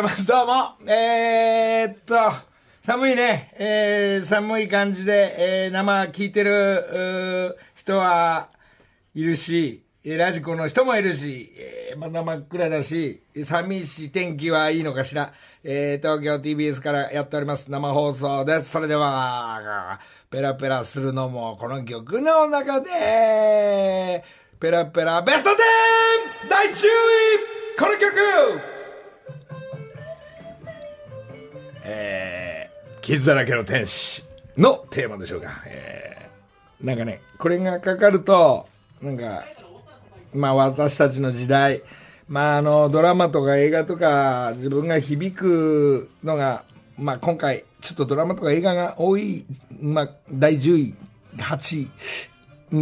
います。どうも。えー、っと、寒いね。えー、寒い感じで、えー、生聞いてる、人はいるし、えラジコの人もいるし、えー、まだ真っ暗だし、寒いし、天気はいいのかしら。えー、東京 TBS からやっております生放送です。それでは、ペラペラするのもこの曲の中で、ペラペラベスト 10! 第10位この曲えー、傷だらけの天使のテーマでしょうか。えー、なんかね、これがかかると、なんか、まあ私たちの時代、まああの、ドラマとか映画とか自分が響くのが、まあ今回、ちょっとドラマとか映画が多い、まあ第10位、8位、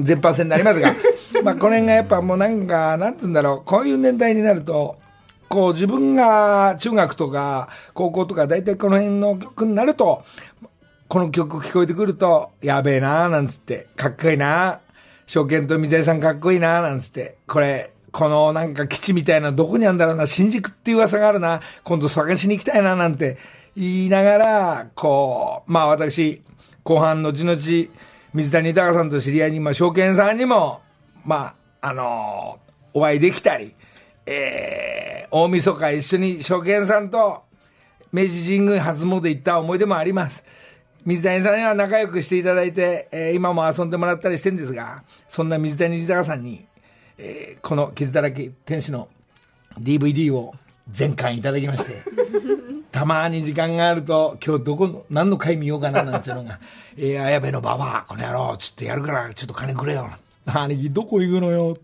全般戦になりますが、まあこれがやっぱもうなんか、なんつうんだろう、こういう年代になると、こう自分が中学とか高校とか大体この辺の曲になると、この曲聞こえてくると、やべえなーなんつって、かっこいいな証券と水井さんかっこいいななんつって、これ、このなんか基地みたいなどこにあるんだろうな、新宿っていう噂があるな、今度探しに行きたいななんて言いながら、こう、まあ私、後半後々、水谷豊さんと知り合いに、まあ証券さんにも、まあ、あのーお会いできたり、えー、大晦日一緒に証券さんと明治神宮初詣行った思い出もあります。水谷さんには仲良くしていただいて、えー今も遊んでもらったりしてるんですが、そんな水谷豊さんに、えーこの傷だらけ天使の DVD を全巻いただきまして、たまに時間があると、今日どこの、何の回見ようかななんていうのが、えー、綾部のババア、この野郎、ちょっとやるから、ちょっと金くれよ。兄貴、どこ行くのよ。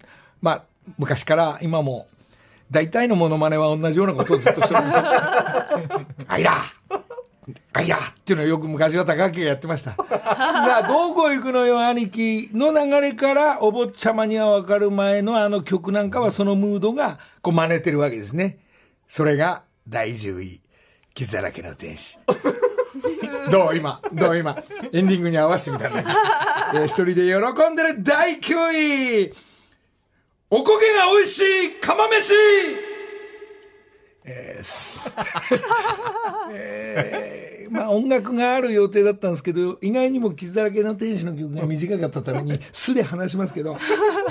まあ、昔から今も、大体のモノマネは同じようなことをずっとしております。あいらあいやっていうのをよく昔は高木がやってました。が、どこ行くのよ、兄貴の流れから、お坊ちゃまには分かる前のあの曲なんかはそのムードが、こう真似てるわけですね。それが、第10位、傷だらけの天使。どう今、どう今、エンディングに合わせてみたんだけど。えー一人で喜んでる第9位、おこげが美味しい釜飯。えーえーまあ音楽がある予定だったんですけど、意外にも傷だらけの天使の曲が短かったために、素で話しますけど、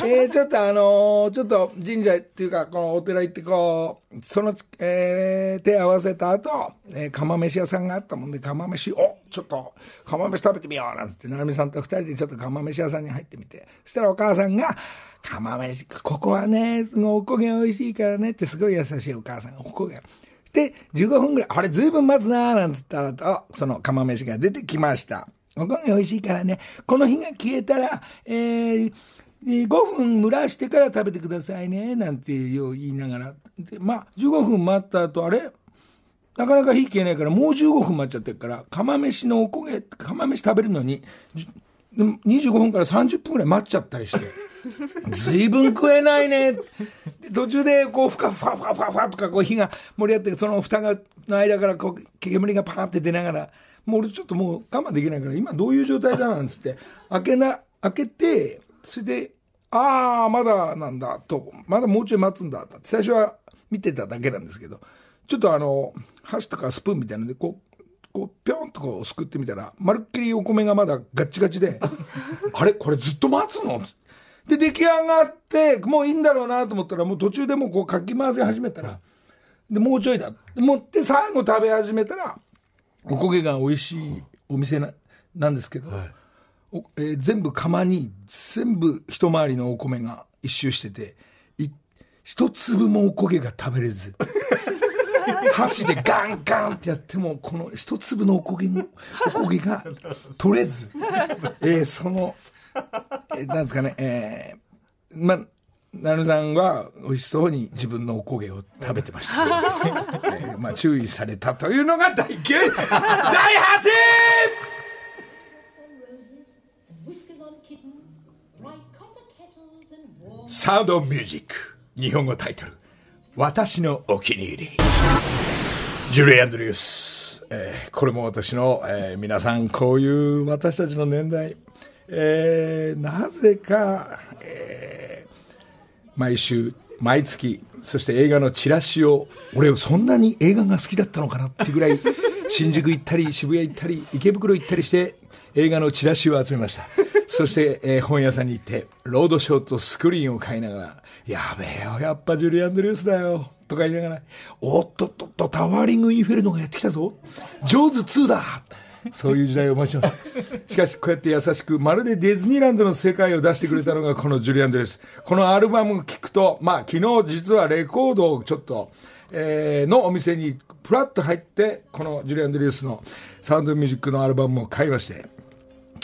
えーちょっとあのーちょっと神社っていうか、このお寺行ってこう、その、えー手合わせた後、えー釜飯屋さんがあったもんで、釜飯、おちょっと、釜飯食べてみようなんつって、成美さんと二人でちょっと釜飯屋さんに入ってみて、そしたらお母さんが、釜飯、ここはね、すごいおこげ美味しいからねってすごい優しいお母さんがおこげ。で、15分ぐらい、あれずいぶん待つなーなんつったら、あ、その釜飯が出てきました。おこげ美味しいからね、この火が消えたら、えー、5分蒸らしてから食べてくださいね、なんてよう言いながら。で、まあ、15分待った後、あれ？なかなか火消えないから、もう15分待っちゃってるから、釜飯のおこげ、釜飯食べるのに、25分から30分ぐらい待っちゃったりして。ずいぶん食えないね。途中でこう、ふかふかふかふかふかとかこう火が盛り上がって、その蓋が、の間からこう、煙がパーって出ながら、もう俺ちょっともう我慢できないから、今どういう状態だなんつって、開けな、開けて、それで、ああ、まだなんだ、と、まだもうちょい待つんだ、と。最初は見てただけなんですけど、ちょっとあの、箸とかスプーンみたいなので、こう、こう、ぴょんとこう、すくってみたら、まるっきりお米がまだガッチガチで、あれこれずっと待つの？で、出来上がって、もういいんだろうなと思ったら、もう途中でもうこう、かき回し始めたら、で、もうちょいだ。で持って最後食べ始めたら、おこげが美味しいお店な、なんですけど、おえー全部釜に全部一回りのお米が一周してて、い一粒もおこげが食べれず、箸でガンガンってやっても、この一粒のおこげの、おこげが取れず、えーその、えーなんですかね、えーま、なるさんは美味しそうに自分のおこげを食べてました、えーまあ注意されたというのが第9位第8位。サウンドミュージック。日本語タイトル私のお気に入り。ジュリー・アンドリュース、えーこれも私の、えー皆さんこういう私たちの年代、えーなぜか、えー毎週毎月、そして映画のチラシを、俺そんなに映画が好きだったのかなってぐらい、新宿行ったり、渋谷行ったり、池袋行ったりして、映画のチラシを集めました。そして、えー本屋さんに行って、ロードショーとスクリーンを買いながら、やべえよ、やっぱジュリアン・ドリュースだよ、とか言いながら、おっとっとっと、タワーリング・インフェルノがやってきたぞ。ジョーズ2だそういう時代を待ちました。しかし、こうやって優しく、まるでディズニーランドの世界を出してくれたのがこのジュリアン・ドレス。このアルバムを聴くと、まあ、昨日実はレコードをちょっと、えーのお店にプラッと入って、このジュリアン・ドレスのサウンドミュージックのアルバムを買いまして、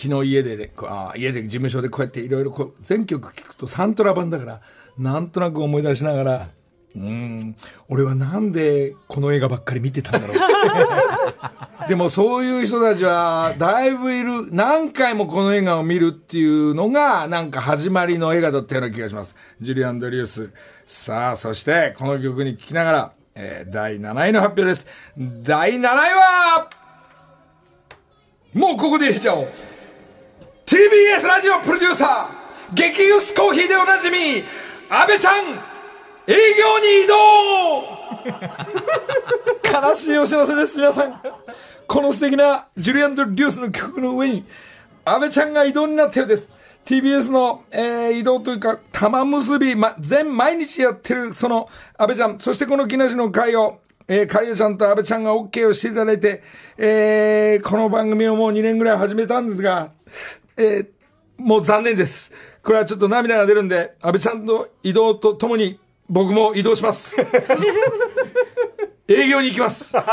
昨日家ででこうあ家で事務所でこうやっていろいろこう全曲聴くとサントラ版だからなんとなく思い出しながらうん俺はなんでこの映画ばっかり見てたんだろう。でもそういう人たちはだいぶいる。何回もこの映画を見るっていうのがなんか始まりの映画だったような気がします。ジュリアン・ドリュース。さあそしてこの曲に聴きながら、えー第7位の発表です。第7位はもうここで入れちゃおう。TBS ラジオプロデューサー激ユスコーヒーでおなじみ安倍ちゃん営業に移動。悲しいお知らせです皆さん。この素敵なジュリアン・ド・リュースの曲の上に安倍ちゃんが移動になったようです。TBS の、えー移動というか玉結び、ま、全毎日やってるその安倍ちゃん。そしてこの木梨の会をえー、カリアちゃんと安倍ちゃんが OK をしていただいて、えーこの番組をもう2年ぐらい始めたんですが、えーもう残念です。これはちょっと涙が出るんで、安倍ちゃんの移動とともに僕も移動します。営業に行きます。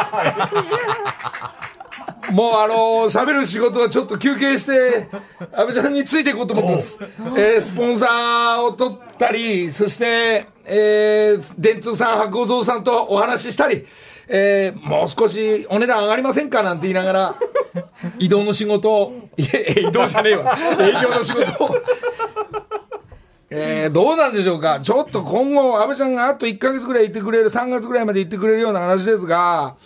もうあのー喋る仕事はちょっと休憩して、安倍ちゃんについていこうと思ってます。えースポンサーを取ったり、そして、えー電通さん、白鸚さんとお話ししたり、えーもう少しお値段上がりませんかなんて言いながら、移動の仕事を、いえ、移動じゃねえわ。営業の仕事を。えーどうなんでしょうか。ちょっと今後、安倍ちゃんがあと1ヶ月ぐらいいてくれる、3月ぐらいまで行ってくれるような話ですが、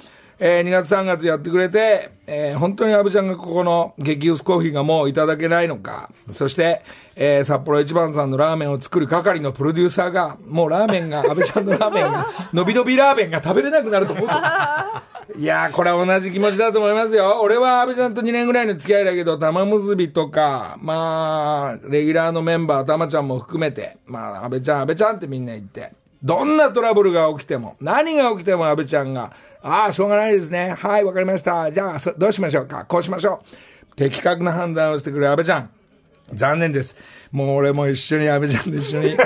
えー2月3月やってくれて、えー本当に安倍ちゃんがここの激薄コーヒーがもういただけないのか、そして、えー札幌一番さんのラーメンを作る係のプロデューサーが、もうラーメンが、安倍ちゃんのラーメンが、のびのびラーメンが食べれなくなると思うと。いやー、これは同じ気持ちだと思いますよ。俺は安倍ちゃんと2年ぐらいの付き合いだけど、玉結びとか、まあ、レギュラーのメンバー、玉ちゃんも含めて、まあ、安倍ちゃん、安倍ちゃんってみんな言って、どんなトラブルが起きても、何が起きても安倍ちゃんが、ああ、しょうがないですね。はい、わかりました。じゃあ、どうしましょうか。こうしましょう。的確な判断をしてくれる安倍ちゃん。残念です。もう俺も一緒に安倍ちゃんと一緒に。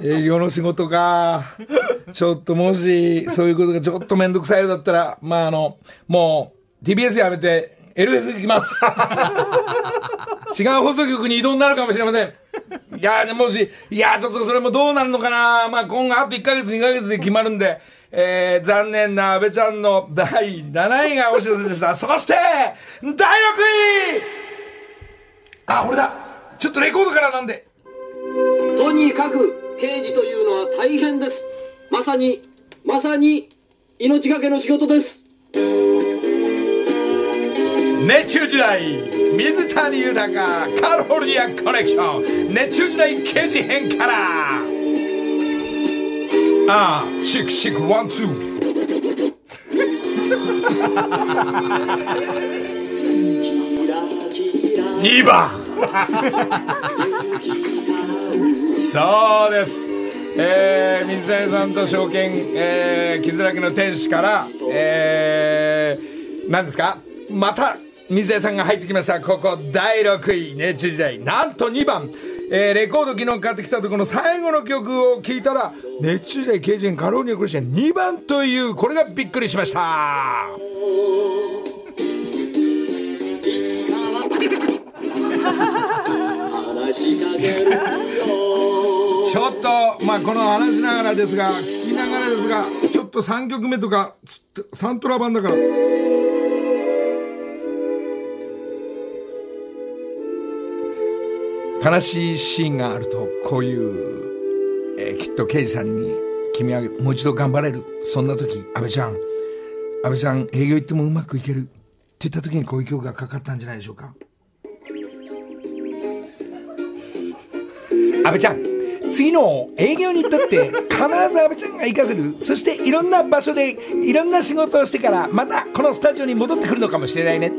営業の仕事が、ちょっともし、そういうことがちょっとめんどくさいようだったら、まああの、もう、TBS やめて、LF 行きます。違う放送局に移動になるかもしれません。いや、でもし、いや、ちょっとそれもどうなるのかな。まあ今後あと1ヶ月、2ヶ月で決まるんで、えー、残念な安倍ちゃんの第7位がお知らせでした。そして、第6位あ、俺だちょっとレコードからなんで。とにかく刑事というのは大変ですまさにまさに命がけの仕事です熱中時代水谷豊カリフォルニアコネクション。熱中時代刑事編から。ああチクチクワンツー。2番そうです。えー、水谷さんと証券、えー、傷だけの天使から、えー、何ですか？また、水谷さんが入ってきました。ここ、第6位、熱中時代。なんと2番、えー、レコード昨日買ってきたとこの最後の曲を聴いたら、熱中時代、刑事編カローニアクリスチャン2番という、これがびっくりしました。ちょっと、まあ、この話しながらですが、聞きながらですが、ちょっと3曲目とか、つサントラ版だから。悲しいシーンがあると、こういう、えーきっと刑事さんに、君はもう一度頑張れる。そんな時、安倍ちゃん、安倍ちゃん、営業行ってもうまくいける。って言った時にこういう曲がかかったんじゃないでしょうか。安倍ちゃん、次の営業に行ったって必ず安倍ちゃんが行かせるそしていろんな場所でいろんな仕事をしてからまたこのスタジオに戻ってくるのかもしれないね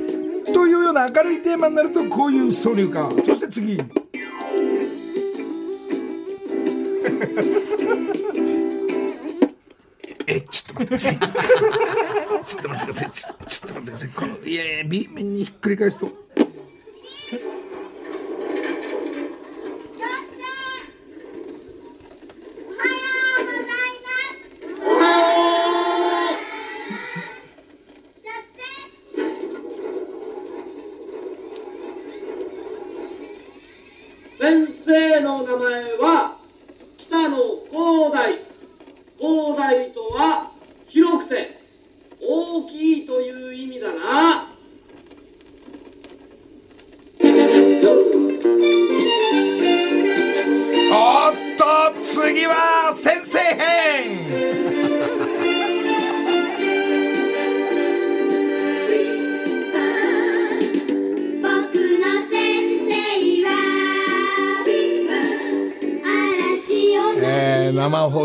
というような明るいテーマになるとこういう挿入歌そして次えちょっと待ってください。ちょっと待ってください。ちょっと待ってください。このいやいや B 面にひっくり返すと。先生の名前は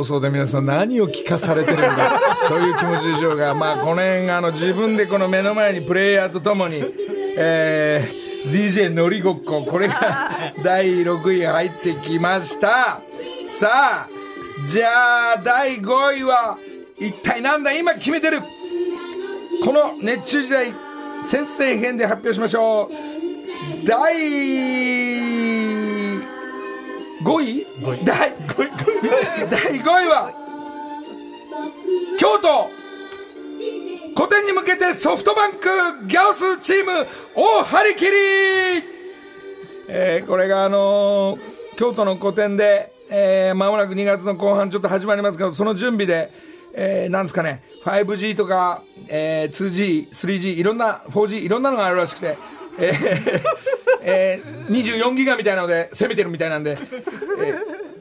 送で皆さん何を聞かされてるんだ そういう気持ちでしょうが、まあ、この辺あの自分でこの目の前にプレイヤーとともに、えー DJ のりごっここれが 第6位入ってきました。さあじゃあ第5位は一体なんだ？今決めてる。この熱中時代先生編で発表しましょう。第5位？第 第5位は京都古典に向けてソフトバンクギャオスチーム大張り切り、えーこれがあのー京都の古典で、えー、間もなく2月の後半ちょっと始まりますけどその準備で、えーなんですかね 5G とか、えー 2G、3G いろんな 4G いろんなのがあるらしくて、えー えー24ギガみたいなので攻めてるみたいなんで、え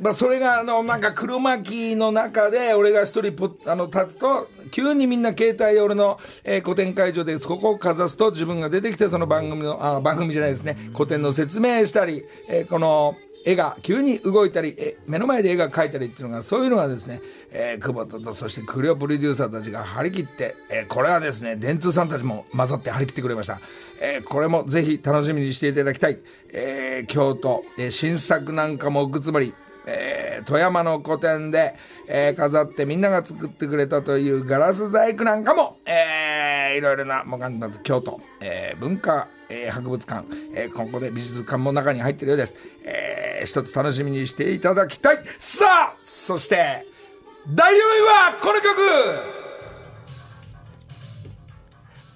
まあ、それがあのなんか黒巻の中で俺が一人ポあの立つと急にみんな携帯で俺の、えー古典会場でここをかざすと自分が出てきてその番組のあ番組じゃないですね。古典の説明したり、えーこの絵が急に動いたりえ目の前で絵が描いたりっていうのがそういうのがですね、えー久保田とそしてクリオプロデューサーたちが張り切って、えーこれはですね電通さんたちも混ざって張り切ってくれました、えーこれもぜひ楽しみにしていただきたい、えー京都、えー新作なんかも奥つまりえー富山の古典で、えー飾ってみんなが作ってくれたというガラス細工なんかも、えーいろいろな、もうなんだと京都、えー文化、えー博物館、えーここで美術館も中に入ってるようです。えー一つ楽しみにしていただきたい。さあそして、第4位はこの曲。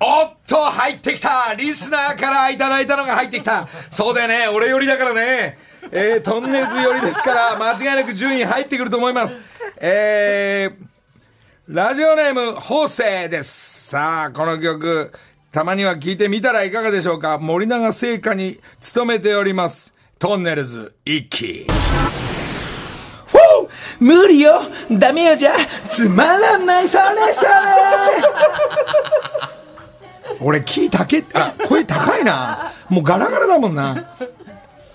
おっと入ってきた。リスナーからいただいたのが入ってきた。そうだよね。俺寄りだからね。えー、トンネルズ寄りですから間違いなく順位入ってくると思います。えー、ラジオネーム法政です。さあこの曲たまには聴いてみたらいかがでしょうか？森永製菓に勤めておりますトンネルズ一期無理よ。ダメよじゃ。つまらないそれそれ俺キー高えあ声高いな。もうガラガラだもんな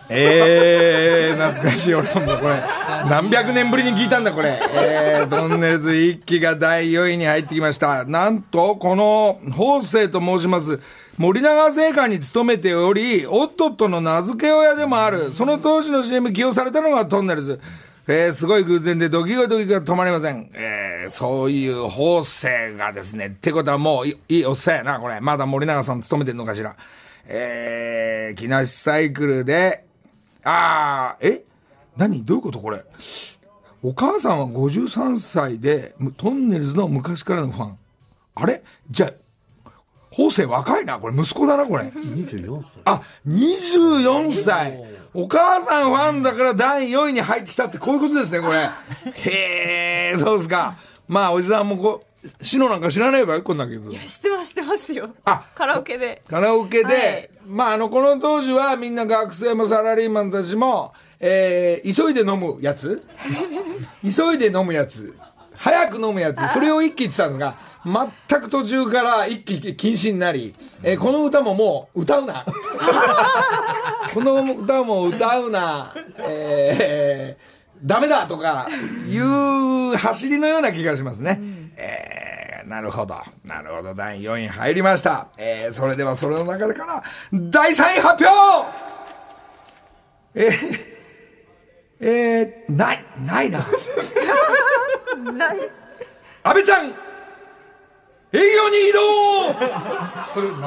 えー、懐かしい俺もこれ何百年ぶりに聞いたんだこれえー、トンネルズ一期が第4位に入ってきましたなんとこの法政と申します森永製菓に勤めておりおっとっとの名付け親でもあるその当時の CM 起用されたのがトンネルズえー、すごい偶然でドキドキが止まりません。えー、そういう法政がですね、ってことはもういいいおっさんやな、これ。まだ森永さん勤めてんのかしら。えー、木梨サイクルで、あー、え？何？どういうことこれ？お母さんは53歳で、むトンネルズの昔からのファン。あれ？じゃあ、法政若いな。これ息子だな、これ。24歳あ、24歳。お母さんファンだから第4位に入ってきたってこういうことですね、これ。へえ、そうですか。まあ、おじさんもこう、シノなんか知らないわよ、こんな曲。知ってます知ってますよあカラオケでカラオケで、はいまあ、あの、この当時はみんな学生もサラリーマンたちも、えー、急いで飲むやつ？急いで飲むやつ。早く飲むやつ。それを一気言ってたのが、全く途中から一気禁止になり、えーこの歌ももう歌うな。この歌も歌うな。えーダメだとかいう走りのような気がしますね。えー、なるほど。なるほど。第4位入りました。えー、それではそれの中でから、第3位発表えー、えー、ない、ないな。ない。安倍ちゃん営業に移動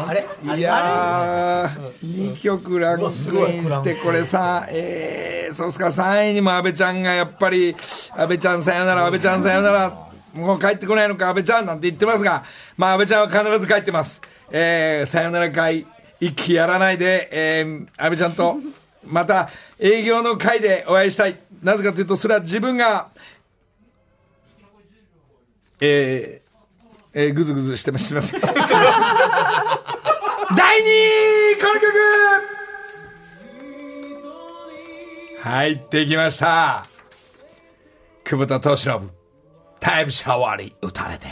あれ？いやー、2曲ランクインして、これさ、えー、そうっすか、3位にも安倍ちゃんがやっぱり、安倍ちゃんさよなら、安倍ちゃんさよなら、もう帰ってこないのか、安倍ちゃんなんて言ってますが、まあ安倍ちゃんは必ず帰ってます。えー、さよなら会、一気やらないで、えー、安倍ちゃんと、また営業の会でお会いしたい。なぜかというと、それは自分が、えー、えー、ぐずぐずしてます。すみません。第2位この曲入ってきました。久保田敏信、タイムシャワーに打たれて。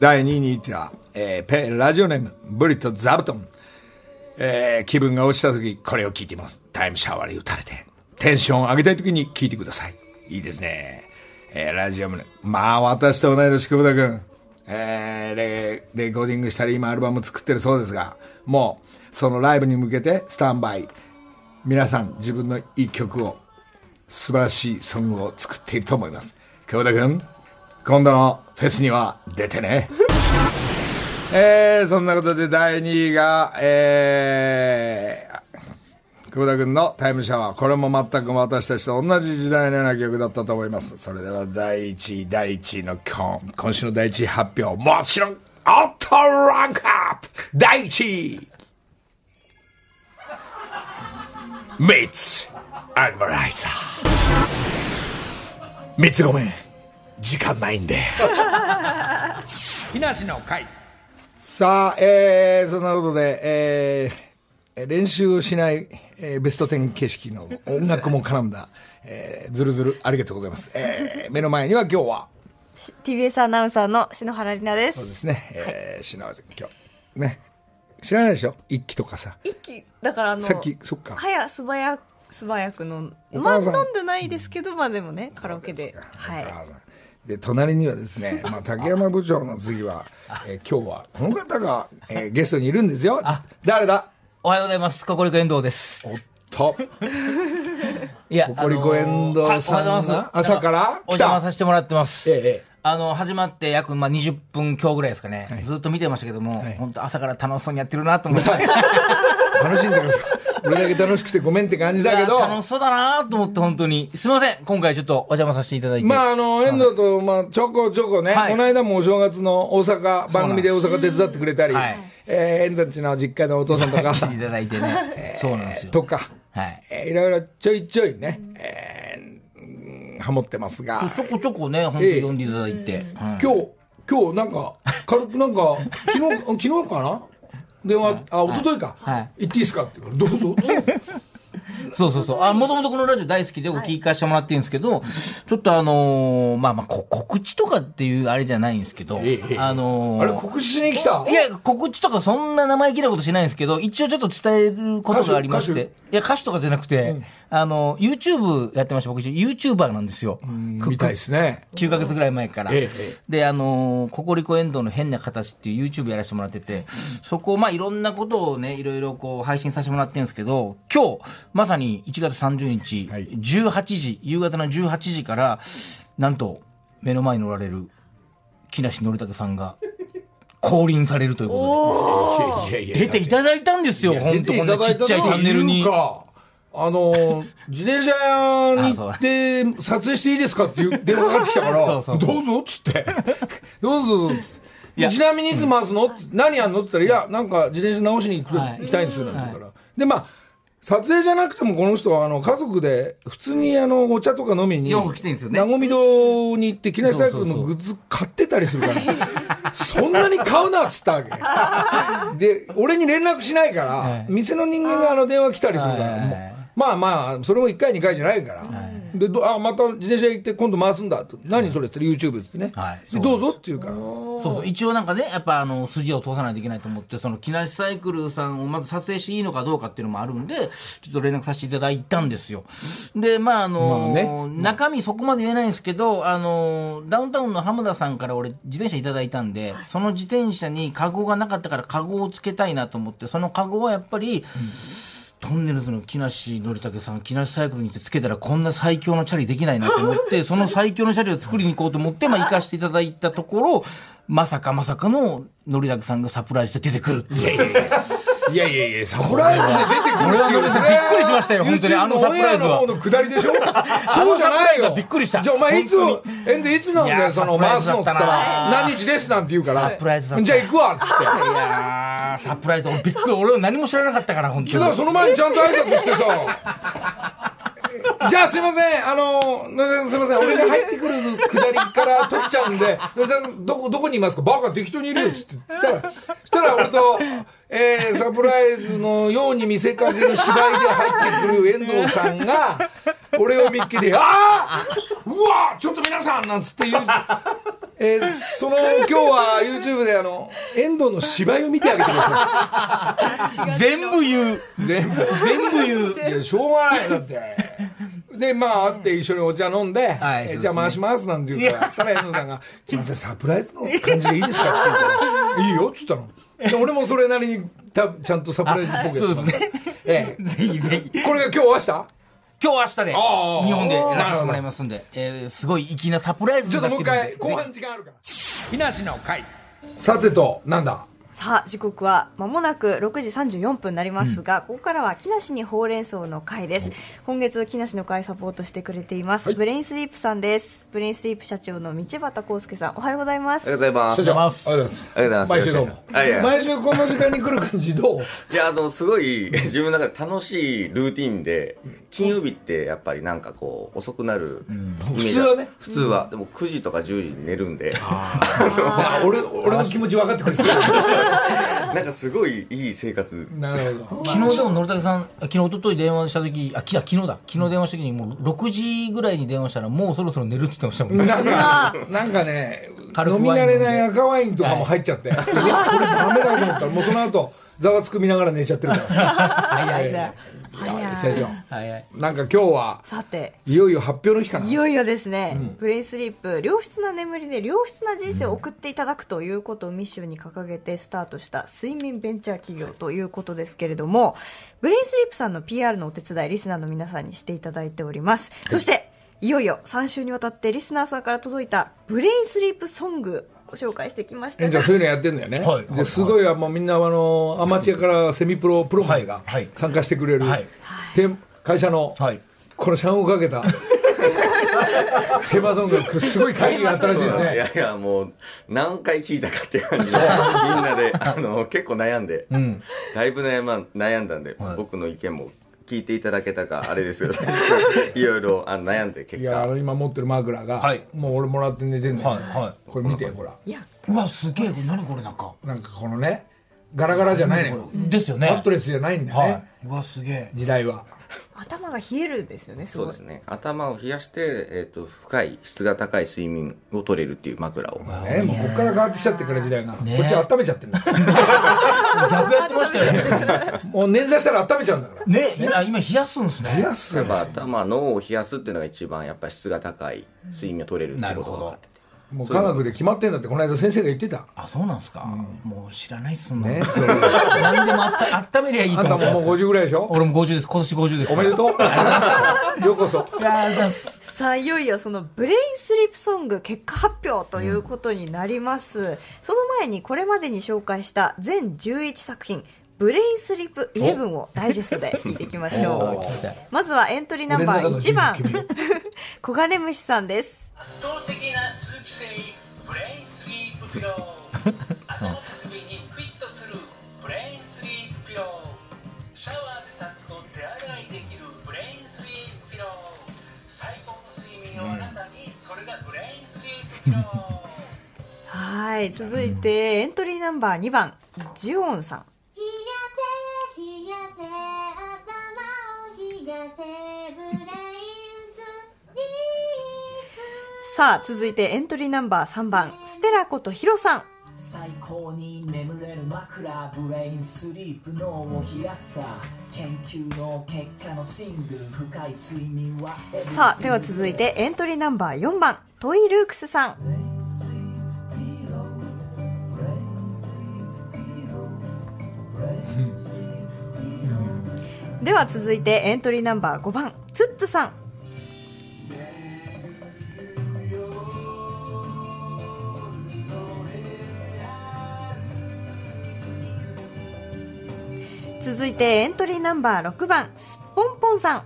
第2位にいた、えー、ペラジオネーム、ブリット・ザブトン。えー、気分が落ちた時、これを聞いています。タイムシャワーに打たれて。テンション上げたい時に聞いてください。いいですね。えー、ラジオネーム、まあ、私と同い年、久保田君。えー、レ、レコーディングしたり、今アルバム作ってるそうですが、もう、そのライブに向けて、スタンバイ。皆さん、自分のいい曲を、素晴らしいソングを作っていると思います。久保田君、今度のフェスには出てね。えー、そんなことで第2位が、えー、久保田君のタイムシャワー。これも全く私たちと同じ時代のような曲だったと思います。それでは第1位、第1位の今今週の第1位発表。もちろん、オートランクアップ第1位メイツアニマライザー。三つごめん。時間ないんで。木梨の会。さあ、えー、そんなことで、えー、練習をしない、えー、ベスト10形式の音楽も絡んだ、えー、ずるずるありがとうございます。えー、目の前には今日は、TBS アナウンサーの篠原里奈です。そうですね、えー、篠原さん今日、ね、知らないでしょ？一気とかさ。一気、だからあの、さっき、そっか。早、素早く、素早く飲んおまあ飲んでないですけど、まあでもね、カラオケで。はい。で隣にはですね、まあ、竹山部長の次は、えー今日はこの方が、えーゲストにいるんですよあ誰だ？おはようございます。ココリコ遠藤です。おっと いやココリコ遠藤さんが朝から？お邪魔させてもらってます。ええええあの、始まって約、まあ、20分今日ぐらいですかね。ずっと見てましたけども、はい本当朝から楽しそうにやってるなと思って。楽しんだから俺だけ楽しくてごめんって感じだけど楽しそうだなと思って、本当に。すみません。今回ちょっとお邪魔させていただいて。まああの遠藤と、まあ、ちょこちょこね、はいこの間もお正月の大阪番組で大阪手伝ってくれたり、はいえー、遠藤ちの実家のお父さんとか来ていただいてね。そうなんですよ。とか、はい。えーいろいろちょいちょいね、えーうんハモってますがちょこちょこね、本当に呼んでいただいて。はい今日、今日なんか、軽くなんか、昨日、昨日かな電話、あ、一昨日か。はい。行っていいですか？って言うから、どうぞ。そうそうそう。あ、もともとこのラジオ大好きで、僕聞かせてもらってるんですけど、ちょっとあのーまあまあ、こ告知とかっていうあれじゃないんですけど、ええあのーあれ、告知しに来た？いや、告知とかそんな生意気なことしないんですけど、一応ちょっと伝えることがありまし歌手て。いや、歌手とかじゃなくて、あの、YouTube やってました。僕、YouTuber なんですよ。みたいですね。9ヶ月ぐらい前から。えええで、あのーココリコエンドの変な形っていう YouTube やらせてもらってて、そこを、まあ、いろんなことをね、いろいろこう、配信させてもらってるんですけど、今日、まさに1月30日、はい18時、夕方の18時から、なんと、目の前におられる、木梨憲武さんが、降臨されるということで。出ていただいたんですよ、本当こんなちっちゃいチャンネルに。かあの、自転車屋に行って、撮影していいですかっていう電話がかかってきたから、そうそうそう。どうぞっつって、どうぞどうぞ。っつって。ちなみにいつ回すの、何やんのって言ったら、い。や、なんか自転車直しに行く、はい。行きたいんですよ、なんて言うから。で、まあ、撮影じゃなくてもこの人は、あの、家族で、普通にあの、お茶とか飲みに、よく来てんですよね。なごみ堂に行って、木梨サイクルのグッズ買ってたりするから、そんなに買うなっつったわけ。で、俺に連絡しないから、はい。店の人間があの電話来たりするから、はいもうまあまあ、それも1回2回じゃないから、でどあまた自転車行って今度回すんだ。と何それって言ったら YouTube っつってね、はい。でどうぞって言うから。そうそう。一応なんかねやっぱあの筋を通さないといけないと思ってその木梨サイクルさんをまず撮影していいのかどうかっていうのもあるんでちょっと連絡させていただいたんですよ。でまああの、まあね。中身そこまで言えないんですけどあのダウンタウンの浜田さんから俺自転車いただいたんで、その自転車にカゴがなかったからカゴをつけたいなと思ってそのカゴはやっぱり、トンネルズの木梨憲武さん、木梨サイクルに行ってつけたらこんな最強のチャリできないなと思って、その最強のチャリを作りに行こうと思って、まあ行かせていただいたところ、まさかまさかの憲武さんがサプライズで出てくるっていう。いやいやいやサプライズで出てくる俺はノリさんびっくりしましたよ本当にあのサプライズは。の下りでしょ？そうじゃないよ。びっくりした。じゃあお前いつ本えんでいつなんだいやよその回すのっつったら何日です？なんて言うから。サプライズだった。じゃあ行くわっつって。いやー、サプライズ、俺びっくり、俺は何も知らなかったから、本当に。違う、その前にちゃんと挨拶してさ。じゃあすいません、あの、野田さんすいません、俺が入ってくるくだりから取っちゃうんで、野田さん、どこ、どこにいますか？バカ適当にいるよっつって。言ったら、そしたら俺と、えー、サプライズのように見せかける芝居で入ってくる遠藤さんが、俺を見っけで、ああうわちょっと皆さんなんつって言う。えー、その今日は YouTube であの遠藤の芝居を見てあげてください。全部言う。全部全部言う。いやしょうがないだってでまあ会って一緒にお茶飲んで、はいえじゃあ回しますなんて言うからたら遠藤さんが「すいませんサプライズの感じでいいですか?」って言うから「いいよ」っつったので俺もそれなりにたちゃんとサプライズっぽくそうですね。えぜひぜひ。えこれが今日明日？今日明日で、ああ日本でやらせてもらいますんで、えー、すごい粋なサプライズちょっともう一回後半時間あるから。木梨の会。さてとなんだ？さあ時刻は間もなく6時34分になりますが、ここからは木梨にほうれん草の会です。今月木梨の会サポートしてくれています、はい。ブレインスリープさんです。ブレインスリープ社長の道端康介さんおはようございます。ありがとうございます。社長あります。がとうございます。うございます。毎週どう？も毎週この時間に来る感じどう？いや、あの、すごい、自分の中で楽しいルーティンで、金曜日ってやっぱりなんかこう、遅くなるイメージ。普通はね。普通は。でも9時とか10時に寝るんで、あ 俺俺の気持ち分かってくれてる なんかすごいいい生活。なるほど 昨日でも、のりたけさん、あ昨日、一昨日電話した時あ、き昨日だ。昨日電話した時に、もう6時ぐらいに電話したら、もうそろそろ寝るって言ってましたもんね。なんか、なんかね、飲み慣れない赤ワインとかも入っちゃって、いや、これダメだと思ったら、もうその後、ざわつく見ながら寝ちゃってるから。早いね。早い。社長、早い。なんか今日は、さて。いよいよ発表の日かな。いよいよですね、ブレインスリープ良質な眠りで良質な人生を送っていただくということをミッションに掲げてスタートした睡眠ベンチャー企業ということですけれどもブレインスリープさんの PR のお手伝いリスナーの皆さんにしていただいております。そしていよいよ3週にわたってリスナーさんから届いたブレインスリープソング。ご紹介してきましたえじゃあそういうのやってんだよね。はい。ですごい、もうみんな、あの、アマチュアからセミプロ、プロまでがはい。参加してくれるはい、て会社の、はい。このシャンをかけた、テーマソングがすごい会議があったらしいですいね。やいや、もう、何回聞いたかっていう感じで、みんなで、あの、結構悩んで、ん。だいぶ悩,、ま、悩んだんで、はい。僕の意見も聞いていただけたか、あれですけど、いろいろあの悩んで結いや、あ果、の今持ってる枕が、はいもう俺もらって寝てんだよ、はいはいこれ見て、ほら。いやうわ、すげえ。何これなんか。なんかこのね、ガラガラじゃないのよ。ですよね。マットレスじゃないんだよね、はい。うわ、すげえ。時代は。頭が冷えるんですよねそうですね。頭を冷やして、えっ、と、深い、質が高い睡眠を取れるっていう枕を。ね、もうこっから変わってきちゃってから時代が、ねこっち温めちゃってる逆やってましたよね。もう捻挫したら温めちゃうんだから。ね、今、今冷やすんですね。冷やすやっぱ頭、脳を冷やすっていうのが一番やっぱ質が高い睡眠を取れるっていうことが分かってて。もう科学で決まってんだって、この間先生が言ってた。あ、そうなんですか。もう知らないっすんね ね。何でもあった、温めりゃいいとあんたももう50ぐらいでしょ？俺も50です。今年50です。おめでとう。ようこそ。いやさあいよいよそのブレインスリープソング結果発表ということになります、その前にこれまでに紹介した全11作品ブレインスリープ11をダイジェストで聞いていきましょうまずはエントリーナンバー1番 小金虫さんです圧倒的はい続いてエントリーナンバー2番ジュオンさん。さあ、続いてエントリーナンバー3番、ステラことヒロさん。最高に眠れる枕ブレインスリープ脳を冷やすさ研究の結果のシングル深い睡眠はさあ、では続いてエントリーナンバー4番、トイ・ルークスさん。では続いてエントリーナンバー5番、ツッツさん。続いてエントリーナンバー6番、すっぽんぽんさん。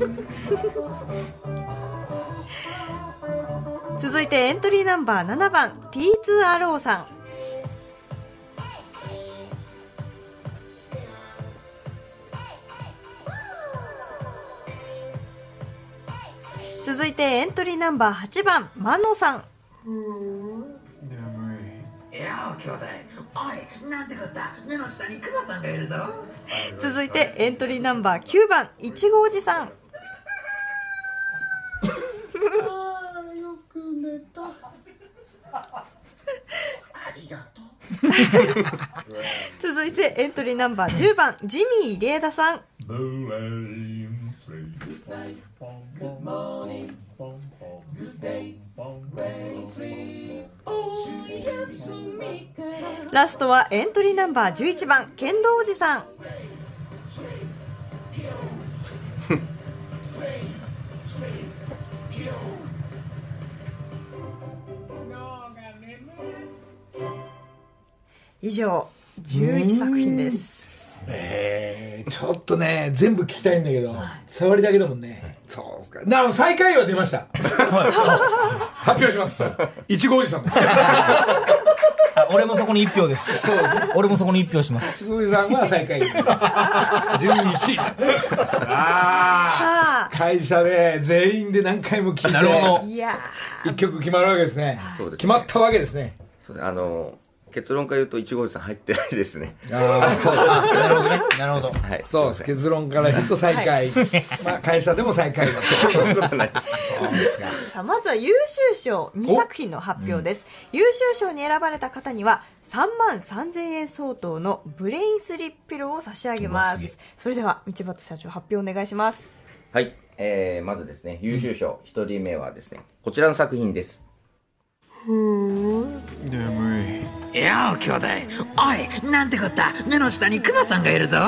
続いてエントリーナンバー7番 T2RO さん。続いてエントリーナンバー8番マノさんいや兄弟。おいなんてこった目の下にクマさんがいるぞ。続いてエントリーナンバー9番いちごおじさん。あーよく寝た。ありがとう。続いてエントリーナンバー10番ジミー入枝さんラストはエントリーナンバー11番剣道おじさん。以上11作品です。えー、ちょっとね、全部聞きたいんだけど、触りだけだもんね。そうですか。なお、最下位は出ました。発表します。いちごおじさんです。あ俺もそこに1票です。俺もそこに1票します。いちごおじさんは最下位。11位。さあ、さ会社で全員で何回も聞いて、なるほどあいや一曲決まるわけですね。そうですね決まったわけですね。そうねあの結論から言うといちごおじさん入ってないですねああ、そうなるほどね。なるほど。はいそうです。結論から言うと最下位。まあ、会社でも最下位だと。そんなことないですそうですか。あさあまずは優秀賞2作品の発表です、優秀賞に選ばれた方には3万3000円相当のブレインスリープピローを差し上げますそれでは道端社長発表お願いしますはい、えー、まずですね優秀賞一人目はですねこちらの作品です。いや兄弟。おいなんてこった。目の下にクマさんがいるぞ。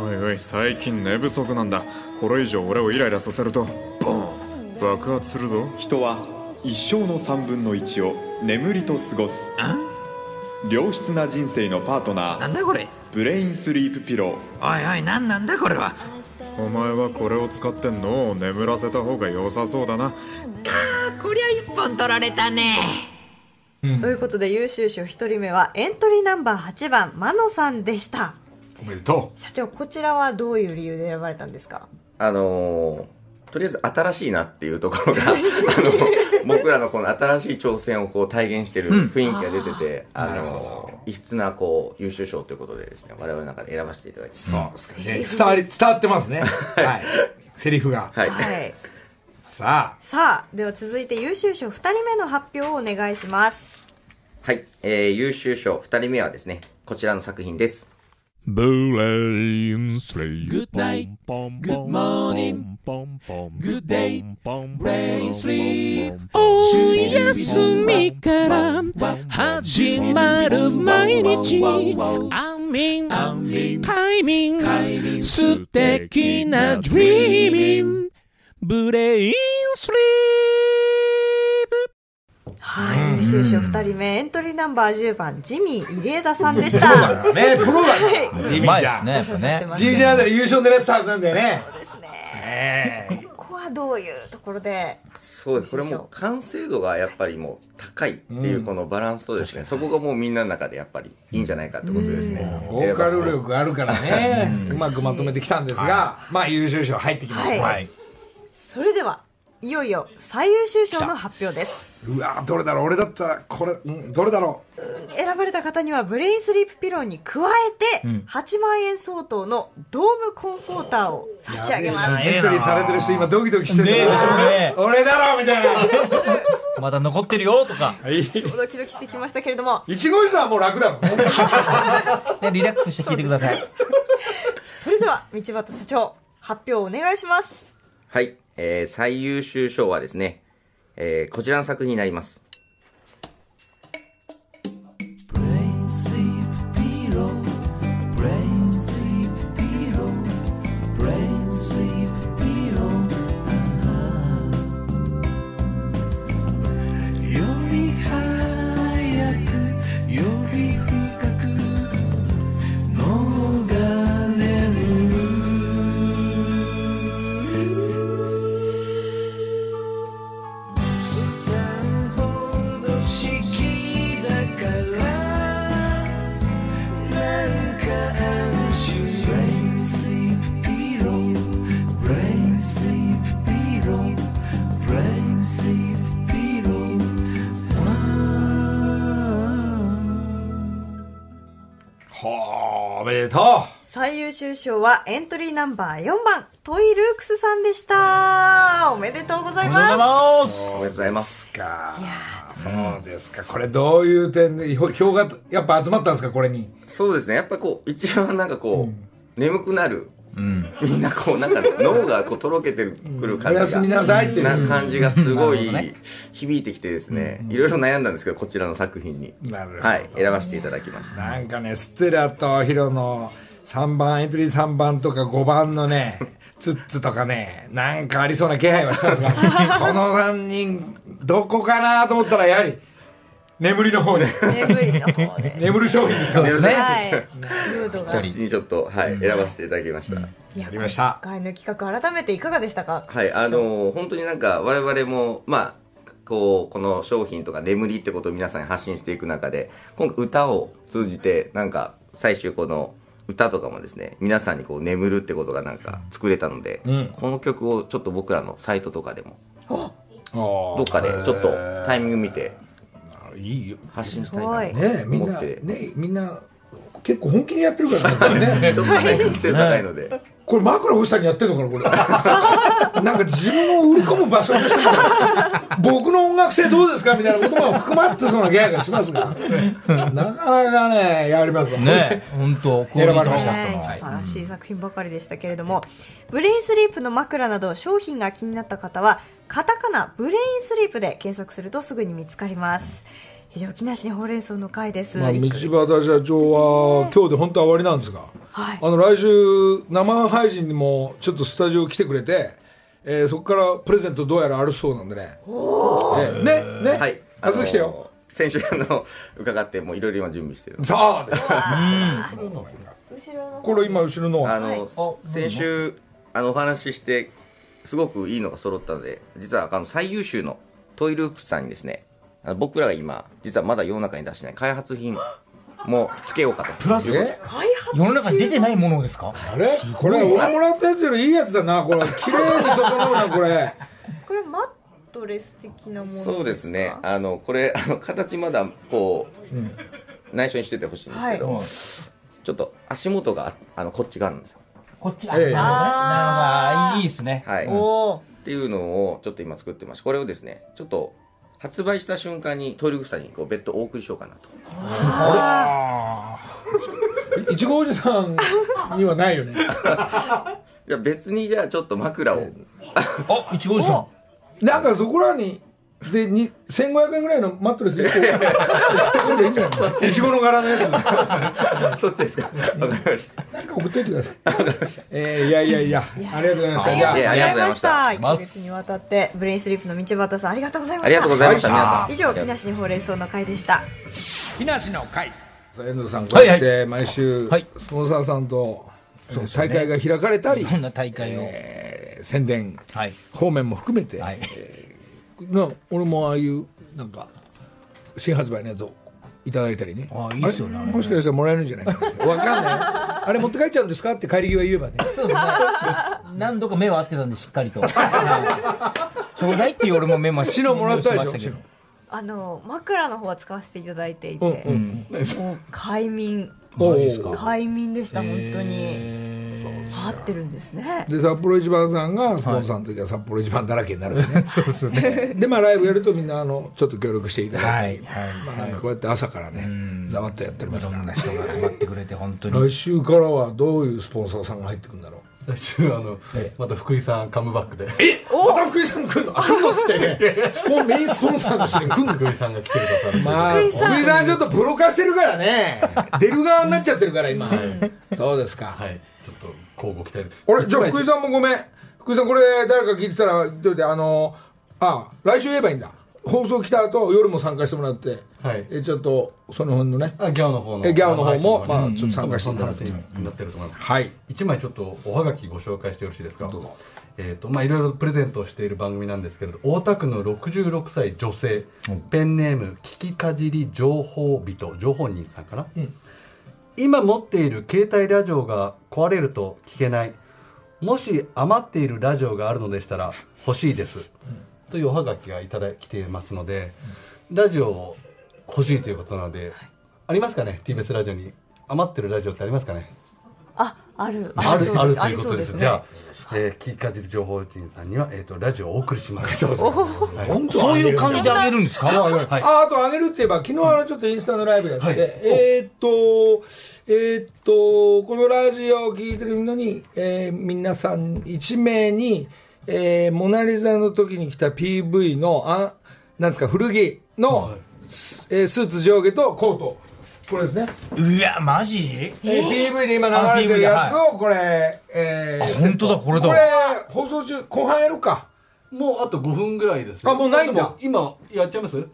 おいおい最近寝不足なんだ。これ以上俺をイライラさせると。ボン。爆発するぞ。人は一生の3分の1を眠りと過ごす。良質な人生のパートナー。なんだこれ。ブレインスリープピロー。おいおいなんなんだこれは。お前はこれを使って脳を眠らせた方が良さそうだな。あこりゃ一本取られたねということで優秀賞1人目はエントリーナンバー8番マノさんでしたおめでと社長こちらはどういう理由で選ばれたんですか？あのーとりあえず新しいなっていうところが あの僕らのこの新しい挑戦をこう体現してる雰囲気が出てて、あなるほのー異質なこう優秀賞ということでですね我々の中で選ばせていただきますう。そうですかね。伝わり、伝わってますね。はい。セリフが。はい、はいさあ、さあでは続いて優秀賞2人目の発表をお願いしますはいえー、優秀賞2人目はですねこちらの作品ですブレインスリープ Good night Good morning Good day Brain sleep おやすみから始まる毎日安眠快眠素敵な Dreaming ブレインスリープ。はい、優秀賞2人目エントリーナンバー10番ジミー入枝さんでした。ね、プロだね。ジミーちゃん。ね。ジミーちゃんあたり優勝狙ってたはずなんだよね。ですね。ここはどういうところでそうです。これもう完成度がやっぱりもう高いっていうこのバランスとですね、そこがもうみんなの中でやっぱりいいんじゃないかってことですね、ボーカル力があるからね、うまくまとめてきたんですが、まあ優秀賞入ってきました。はいそれではいよいよ最優秀賞の発表です。うわどれだろう？俺だったらこれ、うん、どれだろ選ばれた方にはブレインスリープピローに加えて8万円相当のドームコンフォーターを差し上げます。エントリーされてる人今ドキドキしてるねえでしょうね。俺だろみたいな。まだ残ってるよとか、ドキドキしてきましたけれども。いちごさんはもう楽だもん。ねねリラックスして聞いてください。それでは道端社長発表お願いします。はい、えー最優秀賞はですね、えーこちらの作品になります。めでと。最優秀賞はエントリーナンバー4番トイ・ルークスさんでした。おめでとうございます。おめでとうございます。うか。そうですか。これどういう点で票票がやっぱ集まったんですかこれに。そうですね、やっぱこう、一番なんかこう、眠くなる。みんなこう、なんか脳がこうとろけてくる感じが。おやすみなさいっていうな感じがすごい響いてきてですね、いろいろ悩んだんですけど、こちらの作品に。なるほどはい、選ばせていただきました。なんかねステラとヒロの3番エントリー3番とか5番のね ツッツとかねなんかありそうな気配はしたんですが この3人どこかなと思ったらやはり眠りの方に眠りの方で。眠る商品ですそうですね。はい。ムードにちょっと、はい、選ばせていただきました。いやりました。今回の企画改めていかがでしたか？はい、あのー本当になんか我々も、まあ、こう、この商品とか眠りってことを皆さんに発信していく中で、今回歌を通じて、なんか最終この歌とかもですね、皆さんにこう眠るってことがなんか作れたので、うん。この曲をちょっと僕らのサイトとかでも、どどっかでちょっとタイミング見ていいよ。発信したいなとね。みんな思って、ねみんな結構本気にやってるからね。ちょっとね、癖高いので、これ枕欲しさにやってんのかなこれ。なんか自分を売り込む場所としても僕の音楽性どうですかみたいな言葉も含まってそうなギャグがしますが。なかなかねやりますわ。ね本当選ばれました。はい素晴らしい作品ばかりでしたけれども、ブレインスリープの枕など商品が気になった方はカタカナブレインスリープで検索するとすぐに見つかります以上木梨ほうれん草の会です、まあ、道端社長は今日で本当は終わりなんですが、はいあの来週生配信にもちょっとスタジオ来てくれて、えーそこからプレゼントどうやらあるそうなんでね、えーねねはい、あそこ来てよ先週あの伺ってもういろいろ今準備してるそうですこれ今後ろのあの、先週あのお話ししてすごくいいのが揃ったので実はあの最優秀のトイルークスさんにですね僕らが今実はまだ世の中に出してない開発品もつけようかと。プラス？え？世の中に出てないものですか？あれ？これ俺もらったやつよりいいやつだなこれ綺麗に整うなこれ。これマットレス的なものそうですね。あのこれあの形まだこう、内緒にしててほしいんですけど、はい。ちょっと足元があのこっちがあるんですよ。こっちええあなるほどねなるほど。いいですね。はい、っていうのをちょっと今作ってましてこれをですねちょっと発売した瞬間にトイレ草にこう別途お送りしようかなと。いちごおじさんにはないよね。じゃあ別にじゃあちょっと枕を。あいちごおじさん。なんかそこらにでに1500円ぐらいのマットレス1個送ってくれていいんじゃないいちごの柄のやつ。そっちですか。わかりました。なんか送っといてください。えー、いやいやいや。ありがとうございました。じゃあありがとうございました。ありがとうございました。1ヶ月にわたってブレインスリープの道端さんありがとうございました。ありがとうございました。皆さん以上木梨にほうれん草の会でした。木梨の会。遠藤さんこうやって毎週スポンサーさんとえー大会が開かれたりどんな大会を。えー宣伝はい。方面も含めて、はい。えーな俺もああいうなんか新発売のやつをいただいたりね。あいいっすよねもしかしたらもらえるんじゃないか。なわかんない。あれ持って帰っちゃうんですかって帰り際言えばね。そうですね何度か目は合ってたんでしっかりと。はい。ちょうだいっていう俺もメモし白もらったでしょしたけど。あの枕の方は使わせていただいていて、うん。もう快眠。マジですか？快眠でした本当に合ってるんですね。で札幌一番さんがスポンサーの時は札幌一番だらけになるしね、そうですね。でまあライブやるとみんなあのちょっと協力していただいて、まあ、なんかこうやって朝からねざわっとやっておりますから。ね人が集まってくれて本当に。来週からはどういうスポンサーさんが入ってくるんだろう？来週あのまた福井さんカムバックで。え？また福井さん来るの？来るのっつってね。スポンメインスポンサーの人に来るの？福井さんが来てくださるまあ、福井さん。ちょっとプロ化してるからね。出る側になっちゃってるから今、そうですか。はいちょっと交互期待。あれじゃあ福井さんもごめん。福井さんこれ誰か聞いてたら言っといてあのあ来週言えばいいんだ。放送来た後夜も参加してもらって、はい。えちょっとその辺のね。あギャオの方のえギャオの方も、まあ、うんちょっと参加してもらって、そんなってると思います。はい。一枚ちょっとおはがきご紹介してよろしいですか？えーとまあ、いろいろプレゼントをしている番組なんですけれど大田区の66歳女性、ペンネーム聞きかじり情報人。情報人さんかな、今持っている携帯ラジオが壊れると聞けない。もし余っているラジオがあるのでしたら欲しいです、というおはがきがいただきていますので、ラジオを欲しいということなので、ありますかね？TBS ラジオに。余ってるラジオってありますかね？あある。あるあるとあいうことです。りそうね。じゃあ、えー、聞きかじる情報人さんには、えっ、と、ラジオをお送りします。そうですはい。本当そういう感じであげるんですか？はいああとあげるって言えば昨日あのちょっとインスタのライブやって、はい。えーっとえーっとこのラジオを聞いてるのに、えー皆さん1名に、えーモナ・リザの時に来た PV のあなんですか古着の、スえースーツ上下とコートこれですね、いやマジ？えー PV で今流れてるやつをこれ、えーあ本当だこれだ。これ放送中後半やるか。もうあと5分ぐらいです、あもうないんだ。今、やっちゃいます？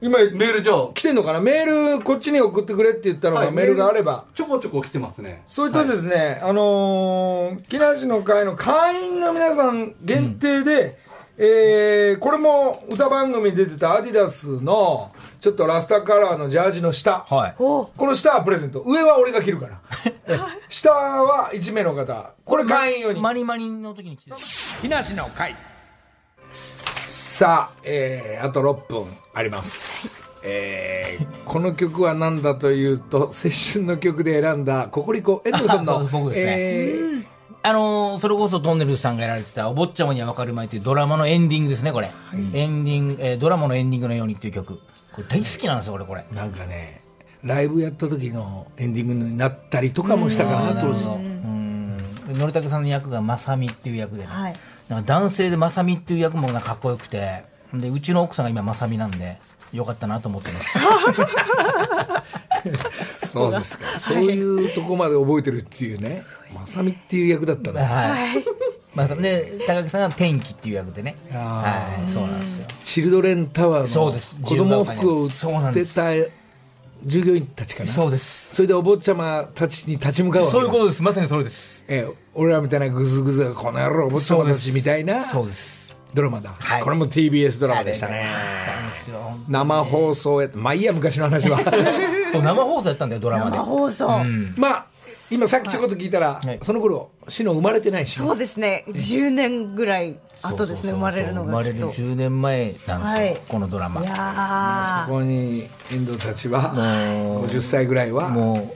今メールじゃあ、来てんのかな？メールこっちに送ってくれって言ったのが、はいメールがあれば。ちょこちょこ来てますね。それとですね、あのー、木梨の会の会員の皆さん限定で、えーこれも歌番組に出てたアディダスのちょっとラスタカラーのジャージの下、はい。この下はプレゼント。上は俺が着るから。え 下は1名の方。これ会員用に。マリマリの時に来てた。木梨の会。さあ、えーあと6分あります、えーこの曲は何だというと青春の曲で選んだココリコ遠藤さんの そう僕ですね。えーあのーそれこそトンネルズさんがやられてた「お坊ちゃまにはわかるまい」というドラマのエンディングですねこれ、エンディング、えードラマのエンディングのようにっていう曲。これ大好きなんですよ俺これ。なんかねライブやった時のエンディングになったりとかもしたかな当時。うん。でのりたけさんの役がまさみっていう役でね、はい。男性でまさみっていう役もなんかかっこよくてでうちの奥さんが今まさみなんでよかったなと思ってます。そうですか。そういうとこまで覚えてるっていうねまさみっていう役だったの。はい、まあ、で高木さんが天気っていう役でね。はいそうなんですよ。チルドレンタワーのそうです。子供服を売ってた従業員たちかな。そうです。それでお坊ちゃまたちに立ち向かうそういうことです。まさにそれです。ええ俺らみたいなグズグズがこの野郎お坊ちゃまたちみたいな。そうですドラマだ、はい。これも TBS ドラマでしたね。なんですよ。生放送やまあいいや昔の話は。そう生放送やったんだよドラマで。生放送、うん。まあ今さっきちょこっと聞いたら、その頃シノ生まれてないし。そうですね。10年ぐらい後ですね生まれるの生まれるがきっと。10年前なんですよ、はい。このドラマ。いやそこに遠藤たちはもう50歳ぐらいはも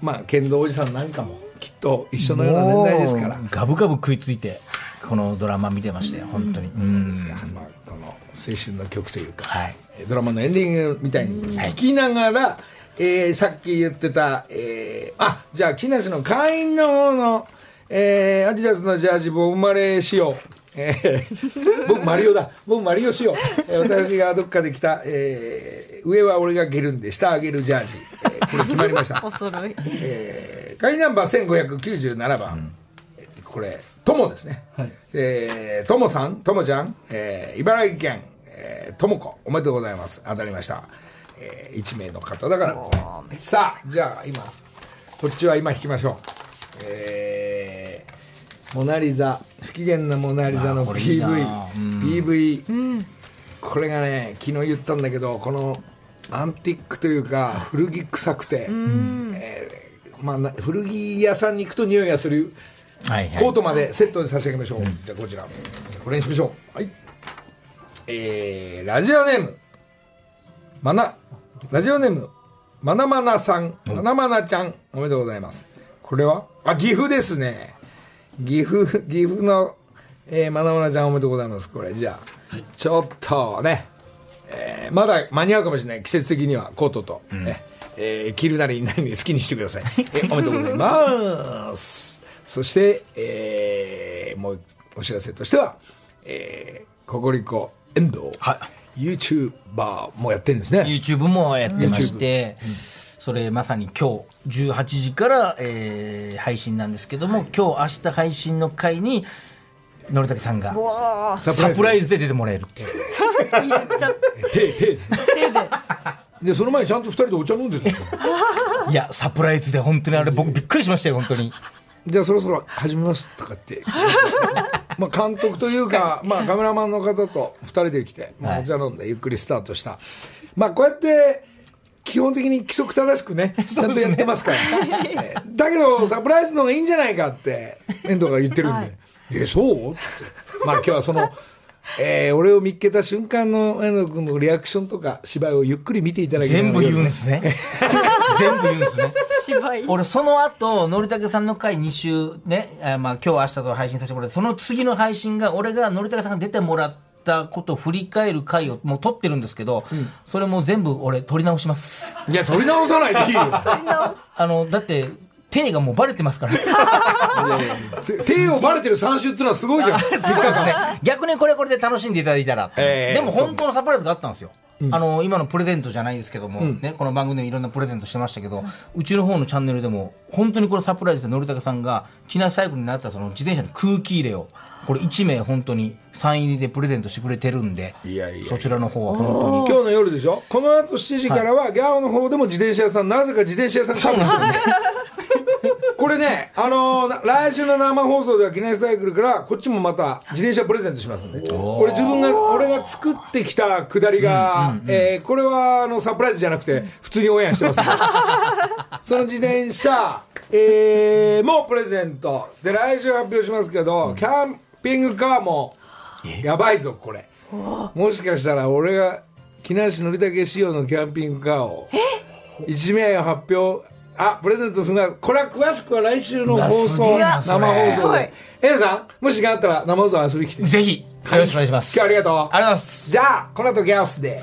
まあ剣道おじさんなんかもきっと一緒のような年代ですから。ガブガブ食いついてこのドラマ見てましたよ本当に。うん。まあ、この青春の曲というか、はい。ドラマのエンディングみたいに聴きながら、えーさっき言ってた、えーあじゃあ木梨の会員の方の、えーアディダスのジャージボブマレー仕様えー 僕マリオだ。僕マリオ仕様、えー私がどっかで着た、えー上は俺が着るんで下あげるジャージ、えーこれ決まりました。お揃い。えー会員ナンバー1597番、これ友ですね、えー、友さん友ちゃん、えー茨城県、えー、友子おめでとうございます。当たりました、えー、1名の方だから。さあじゃあ今こっちは今弾きましょう。えー、モナ・リザ不機嫌なモナ・リザのあこれいいな。PV うん PV、これがね昨日言ったんだけどこのアンティックというか古着臭くて、えーまあな、古着屋さんに行くと匂いがするはいはい。コートまでセットで差し上げましょう、じゃあこちら。これにしましょう。はい。えー、ラジオネーム。まな、ラジオネーム、まなまなさん、まなまなちゃん、おめでとうございます。これは？あ、岐阜ですね。岐阜、岐阜の、えー、まなまなちゃんおめでとうございます。これ、じゃあ、ちょっとね、えーまだ間に合うかもしれない。季節的にはコートと、ね。えー着るなり何に好きにしてください。えーおめでとうございます。そして、えーもうお知らせとしては、えー、ココリコ遠藤、YouTuber もやってるんですね。YouTube もやってまして、それまさに今日18時から、えー配信なんですけども、今日明日配信の回に、のりたけさんがわサプライズで。出てもらえるっていう。っちゃっ手、手。で、その前にちゃんと二人でお茶飲んでたよいや、サプライズで本当にあれ僕びっくりしましたよ、本当に。じゃあそろそろ始めますとかって。まあ監督というか、まあカメラマンの方と二人で来て、まあお茶飲んでゆっくりスタートした。まあこうやって、基本的に規則正しくね、ちゃんとやってますから。えーだけど、サプライズの方がいいんじゃないかって、遠藤が言ってるんで。え、そう？ってまあ今日はその、えー俺を見っけた瞬間の遠藤君のリアクションとか芝居をゆっくり見ていただければ全部言うんですね。全部言うんですね。芝居。俺、その後、のりたけさんの回2週ね、あまあ今日明日と配信させてもらって、その次の配信が、俺がのりたけさんが出てもらったことを振り返る回をもう撮ってるんですけど、それも全部俺撮り直します。いや、撮り直さないでいいよ。あの、だって、手がもうバレてますから。手をバレてる3週っていうのはすごいじゃん。そうですね。逆にこれこれで楽しんでいただいたら。ええでも本当のサプライズがあったんですよ。あの、今のプレゼントじゃないですけども、うん。ね、この番組でもいろんなプレゼントしてましたけど、うちの方のチャンネルでも、本当にこれサプライズでのりたけさんが、機内最後になったその自転車の空気入れを、これ1名本当にサイン入りでプレゼントしてくれてるんで、そちらの方は本当に。今日の夜でしょ？この後7時からはギャオの方でも自転車屋さんなぜか自転車屋さんかもしれない これね、あのーな来週の生放送では記念サイクルからこっちもまた自転車プレゼントしますんで。これ自分が俺が作ってきたくだりが、えーこれはあのサプライズじゃなくて普通にオンエアしてます その自転車、えーもうプレゼント。で来週発表しますけど、キャンピングカーもやばいぞこれ。もしかしたら俺が木梨憲武仕様のキャンピングカーを1名発表あプレゼントするなこれは詳しくは来週の放送生放送で。エナさんもし時間あったら生放送遊びに来て。ぜひ、よろしくお願いします。今日ありがとう。ありがとうございます。じゃあこの後ギャオスで